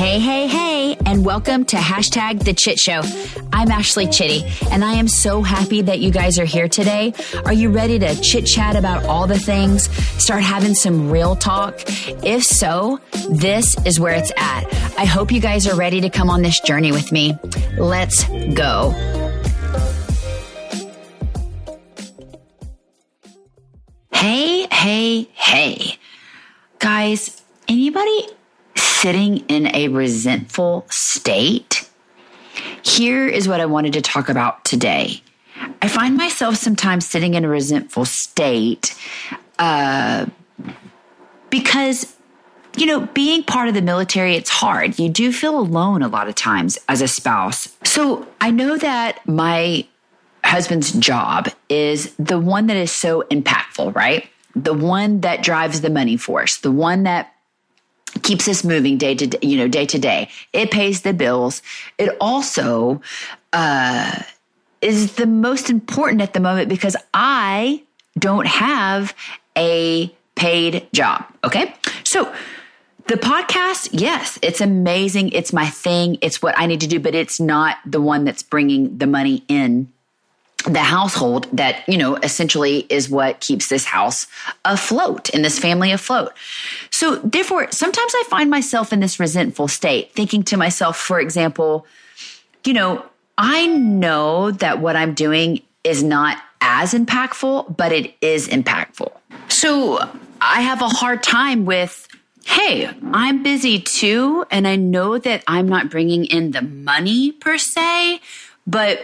Hey, hey, hey, and welcome to hashtag the Chit Show. I'm Ashley Chitty, and I am so happy that you guys are here today. Are you ready to chit chat about all the things? Start having some real talk? If so, this is where it's at. I hope you guys are ready to come on this journey with me. Let's go. Hey, hey, hey. Guys, anybody sitting in a resentful state? Here is what I wanted to talk about today. I find myself sometimes sitting in a resentful state uh, because, you know, being part of the military, it's hard. You do feel alone a lot of times as a spouse. So I know that my husband's job is the one that is so impactful, right? The one that drives the money for us, the one that keeps us moving day to day, you know, day to day. It pays the bills. It also uh, is the most important at the moment because I don't have a paid job. Okay. So the podcast, yes, it's amazing. It's my thing. It's what I need to do, but it's not the one that's bringing the money in the household that, you know, essentially is what keeps this house afloat and this family afloat. So, therefore, sometimes I find myself in this resentful state, thinking to myself, for example, you know, I know that what I'm doing is not as impactful, but it is impactful. So, I have a hard time with, hey, I'm busy too. And I know that I'm not bringing in the money per se, but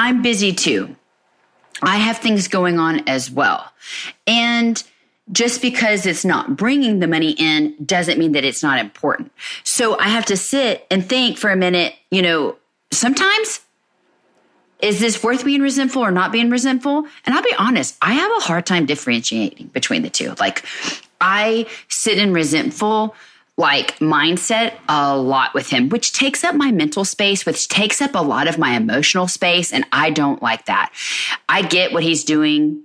I'm busy too. I have things going on as well. And just because it's not bringing the money in doesn't mean that it's not important. So I have to sit and think for a minute, you know, sometimes is this worth being resentful or not being resentful? And I'll be honest, I have a hard time differentiating between the two. Like I sit in resentful like mindset a lot with him, which takes up my mental space, which takes up a lot of my emotional space. And I don't like that. I get what he's doing.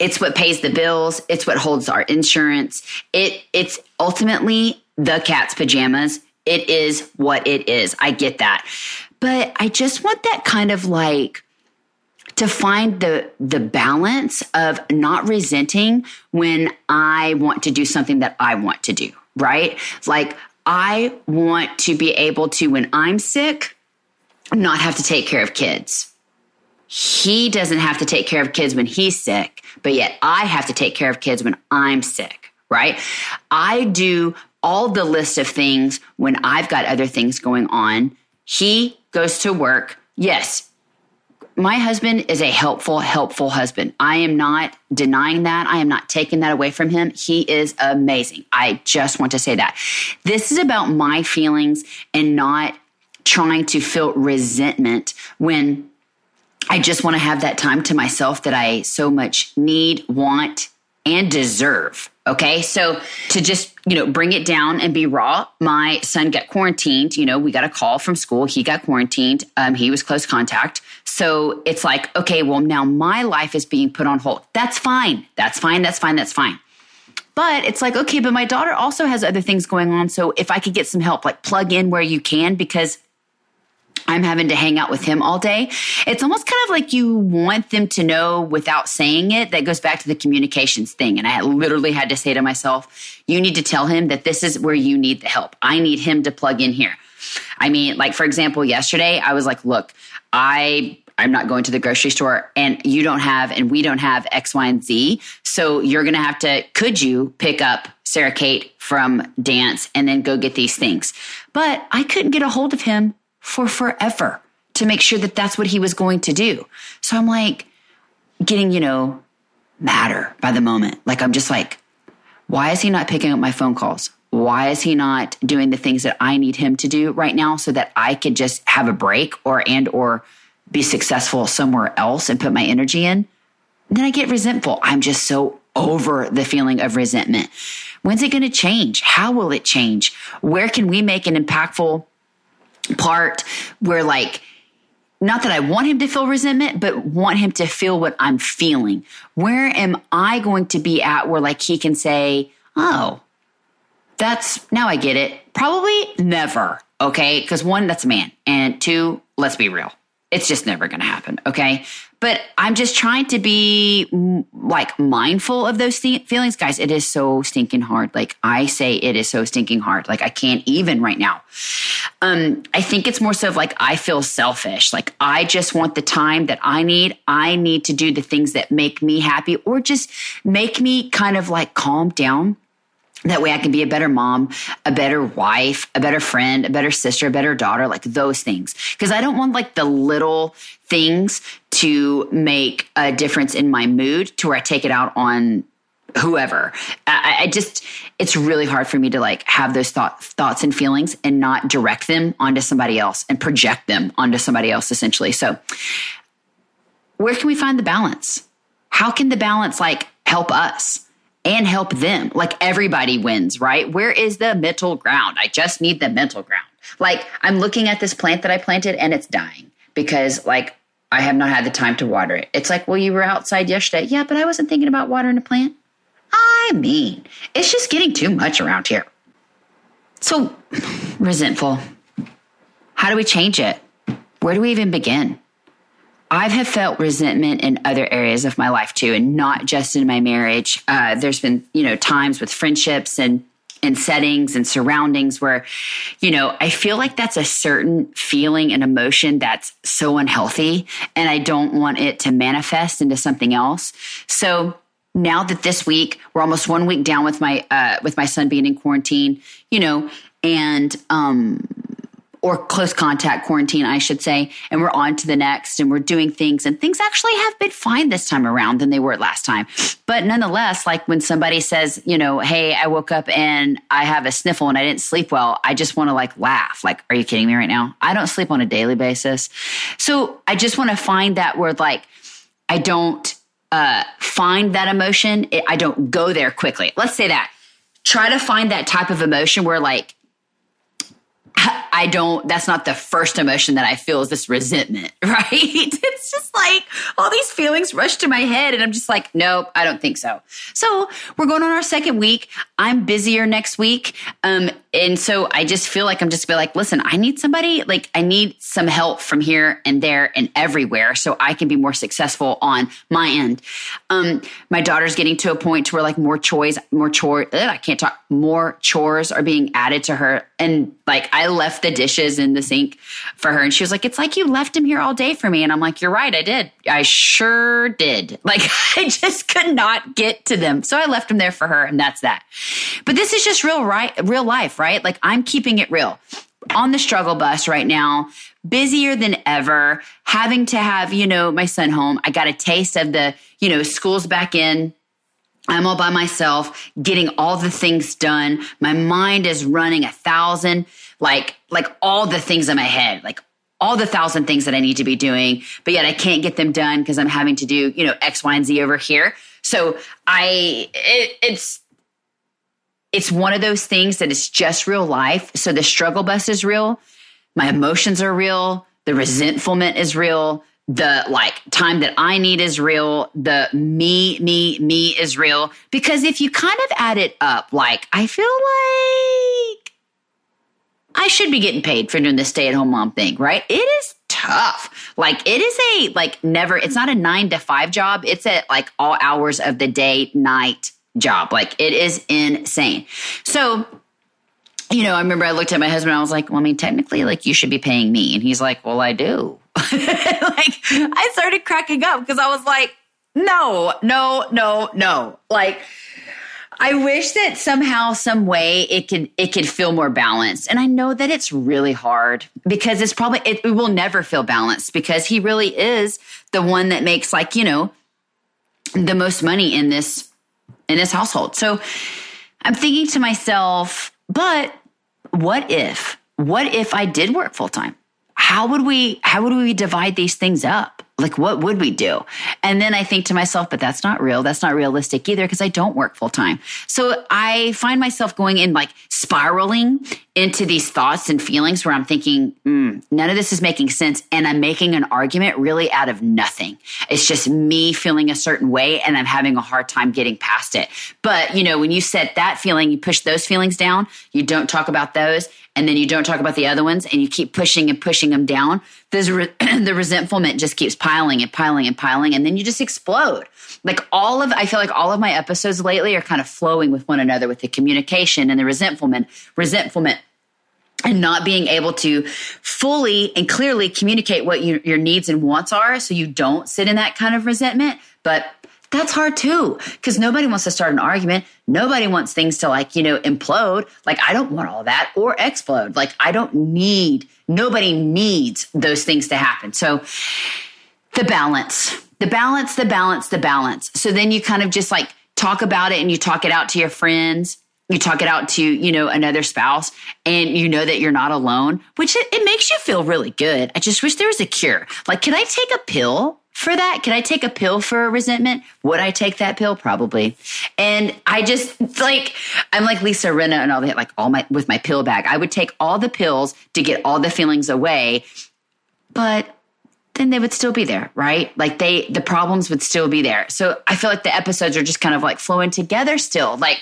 It's what pays the bills. It's what holds our insurance. It, it's ultimately the cat's pajamas. It is what it is. I get that. But I just want that kind of like, to find the the balance of not resenting when I want to do something that I want to do right? Like, I want to be able to, when I'm sick, not have to take care of kids. He doesn't have to take care of kids when he's sick, but yet I have to take care of kids when I'm sick, right? I do all the list of things when I've got other things going on. He goes to work. Yes, my husband is a helpful, helpful husband. I am not denying that. I am not taking that away from him. He is amazing. I just want to say that. This is about my feelings and not trying to feel resentment when I just want to have that time to myself that I so much need, want, and deserve. Okay. So to just, you know, bring it down and be raw, my son got quarantined. You know, we got a call from school. He got quarantined. Um, he was close contact. So it's like, okay, well, now my life is being put on hold. That's fine. That's fine. That's fine. That's fine. But it's like, okay, but my daughter also has other things going on. So if I could get some help, like plug in where you can, because I'm having to hang out with him all day. It's almost kind of like you want them to know without saying it. That goes back to the communications thing. And I literally had to say to myself, you need to tell him that this is where you need the help. I need him to plug in here. I mean, like, for example, yesterday I was like, look, I I'm not going to the grocery store and you don't have and we don't have X, Y, and Z. So you're going to have to, could you pick up Sarah Kate from dance and then go get these things? But I couldn't get a hold of him for forever to make sure that that's what he was going to do. So I'm like getting, you know, madder by the moment. Like I'm just like, why is he not picking up my phone calls? Why is he not doing the things that I need him to do right now so that I could just have a break or and or be successful somewhere else and put my energy in? Then I get resentful. I'm just so over the feeling of resentment. When's it going to change? How will it change? Where can we make an impactful part where like not that I want him to feel resentment, but want him to feel what I'm feeling. Where am I going to be at where like he can say, "Oh, that's now I get it. Probably never. Okay. Because one, that's a man. And two, let's be real. It's just never going to happen. Okay. But I'm just trying to be like mindful of those th- feelings. Guys, it is so stinking hard. Like I say, it is so stinking hard. Like I can't even right now. Um, I think it's more so of like I feel selfish. Like I just want the time that I need. I need to do the things that make me happy or just make me kind of like calm down that way I can be a better mom, a better wife, a better friend, a better sister, a better daughter, like those things. Cause I don't want like the little things to make a difference in my mood to where I take it out on whoever. I, I, just, it's really hard for me to like have those thought, thoughts and feelings and not direct them onto somebody else and project them onto somebody else essentially. So where can we find the balance? How can the balance like help us? And help them. Like everybody wins, right? Where is the mental ground? I just need the mental ground. Like I'm looking at this plant that I planted and it's dying because like I have not had the time to water it. It's like, well, you were outside yesterday. Yeah, but I wasn't thinking about watering a plant. I mean, it's just getting too much around here. So resentful. How do we change it? Where do we even begin? I have felt resentment in other areas of my life too, and not just in my marriage. Uh, there's been, you know, times with friendships and and settings and surroundings where, you know, I feel like that's a certain feeling and emotion that's so unhealthy, and I don't want it to manifest into something else. So now that this week we're almost one week down with my uh, with my son being in quarantine, you know, and um, or close contact quarantine, I should say. And we're on to the next and we're doing things and things actually have been fine this time around than they were last time. But nonetheless, like when somebody says, you know, Hey, I woke up and I have a sniffle and I didn't sleep well. I just want to like laugh. Like, are you kidding me right now? I don't sleep on a daily basis. So I just want to find that word like, I don't, uh, find that emotion. I don't go there quickly. Let's say that. Try to find that type of emotion where like I don't, that's not the first emotion that I feel is this resentment, right? It's just like all these feelings rush to my head and I'm just like, nope, I don't think so. So we're going on our second week. I'm busier next week. Um, and so I just feel like I'm just be like, listen, I need somebody, like I need some help from here and there and everywhere so I can be more successful on my end. Um, my daughter's getting to a point where like more chores, more chores, I can't talk, more chores are being added to her. And like I left the dishes in the sink for her and she was like, it's like you left him here all day for me. And I'm like, you're right. I did. I sure did. Like I just could not get to them. So I left them there for her and that's that. But this is just real right, real life, right? Like I'm keeping it real on the struggle bus right now, busier than ever, having to have, you know, my son home. I got a taste of the, you know, school's back in. I'm all by myself, getting all the things done. My mind is running a thousand, like, like all the things in my head, like all the thousand things that I need to be doing, but yet I can't get them done because I'm having to do, you know, X, Y, and Z over here. So I, it, it's, it's one of those things that is just real life. So the struggle bus is real. My emotions are real. The resentfulness is real. The like time that I need is real. The me, me, me is real. Because if you kind of add it up, like I feel like I should be getting paid for doing the stay at home mom thing, right? It is tough. Like it is a like never, it's not a nine to five job. It's at like all hours of the day, night, job. Like it is insane. So, you know, I remember I looked at my husband I was like, well, I mean, technically, like you should be paying me. And he's like, well, I do. like I started cracking up because I was like, no, no, no, no. Like, I wish that somehow, some way it could it could feel more balanced. And I know that it's really hard because it's probably it, it will never feel balanced because he really is the one that makes like, you know, the most money in this in this household. So I'm thinking to myself, but what if, what if I did work full time? How would we, how would we divide these things up? Like, what would we do? And then I think to myself, but that's not real. That's not realistic either because I don't work full time. So I find myself going in like spiraling into these thoughts and feelings where I'm thinking, mm, none of this is making sense. And I'm making an argument really out of nothing. It's just me feeling a certain way and I'm having a hard time getting past it. But, you know, when you set that feeling, you push those feelings down, you don't talk about those and then you don't talk about the other ones and you keep pushing and pushing them down, re- the resentment just keeps piling and piling and piling, and then you just explode. Like all of, I feel like all of my episodes lately are kind of flowing with one another with the communication and the resentment, resentfulment and not being able to fully and clearly communicate what you, your needs and wants are so you don't sit in that kind of resentment. But that's hard too because nobody wants to start an argument. Nobody wants things to like you know implode. Like i don't want all that or explode. Like i don't need nobody needs those things to happen. So the balance the balance the balance the balance. So then you kind of just like talk about it and you talk it out to your friends you talk it out to you know another spouse and you know that you're not alone which it, it makes you feel really good i just wish there was a cure like can i take a pill for that? Can I take a pill for resentment? Would I take that pill? Probably. And I just like I'm like Lisa Rinna and all that, like all my with my pill bag. I would take all the pills to get all the feelings away, but then they would still be there, right? Like they the problems would still be there. So I feel like the episodes are just kind of like flowing together still. Like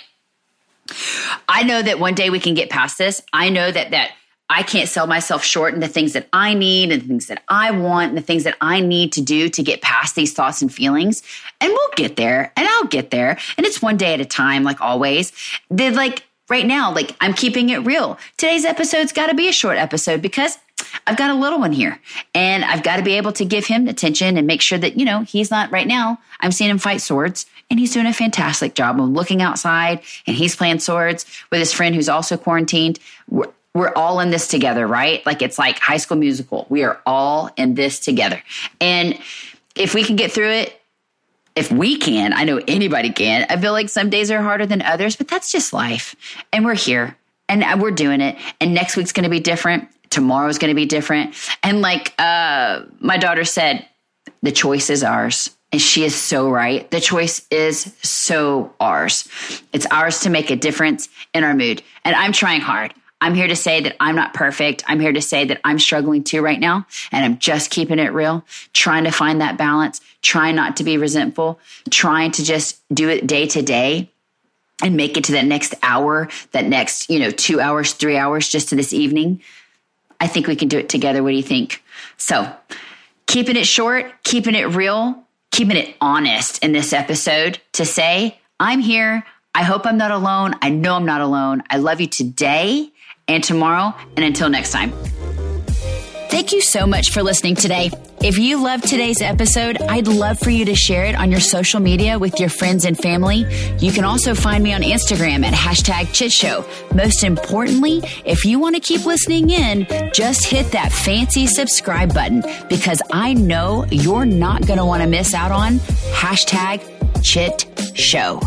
I know that one day we can get past this. I know that that I can't sell myself short in the things that I need and the things that I want and the things that I need to do to get past these thoughts and feelings. And we'll get there and I'll get there. And it's one day at a time, like always. They're like right now, like I'm keeping it real. Today's episode's got to be a short episode because I've got a little one here and I've got to be able to give him attention and make sure that, you know, he's not right now. I'm seeing him fight swords and he's doing a fantastic job of looking outside and he's playing swords with his friend who's also quarantined we're all in this together, right? Like it's like high school musical. We are all in this together. And if we can get through it, if we can, I know anybody can. I feel like some days are harder than others, but that's just life. And we're here and we're doing it. And next week's going to be different. Tomorrow's going to be different. And like uh, my daughter said, the choice is ours. And she is so right. The choice is so ours. It's ours to make a difference in our mood. And I'm trying hard. I'm here to say that I'm not perfect. I'm here to say that I'm struggling too right now and I'm just keeping it real, trying to find that balance, trying not to be resentful, trying to just do it day to day and make it to that next hour, that next, you know, two hours, three hours, just to this evening. I think we can do it together. What do you think? So, keeping it short, keeping it real, keeping it honest in this episode to say, I'm here. I hope I'm not alone. I know I'm not alone. I love you today and tomorrow. And until next time. Thank you so much for listening today. If you loved today's episode, I'd love for you to share it on your social media with your friends and family. You can also find me on Instagram at hashtag Chit Show. Most importantly, if you want to keep listening in, just hit that fancy subscribe button because I know you're not going to want to miss out on hashtag Chit Show.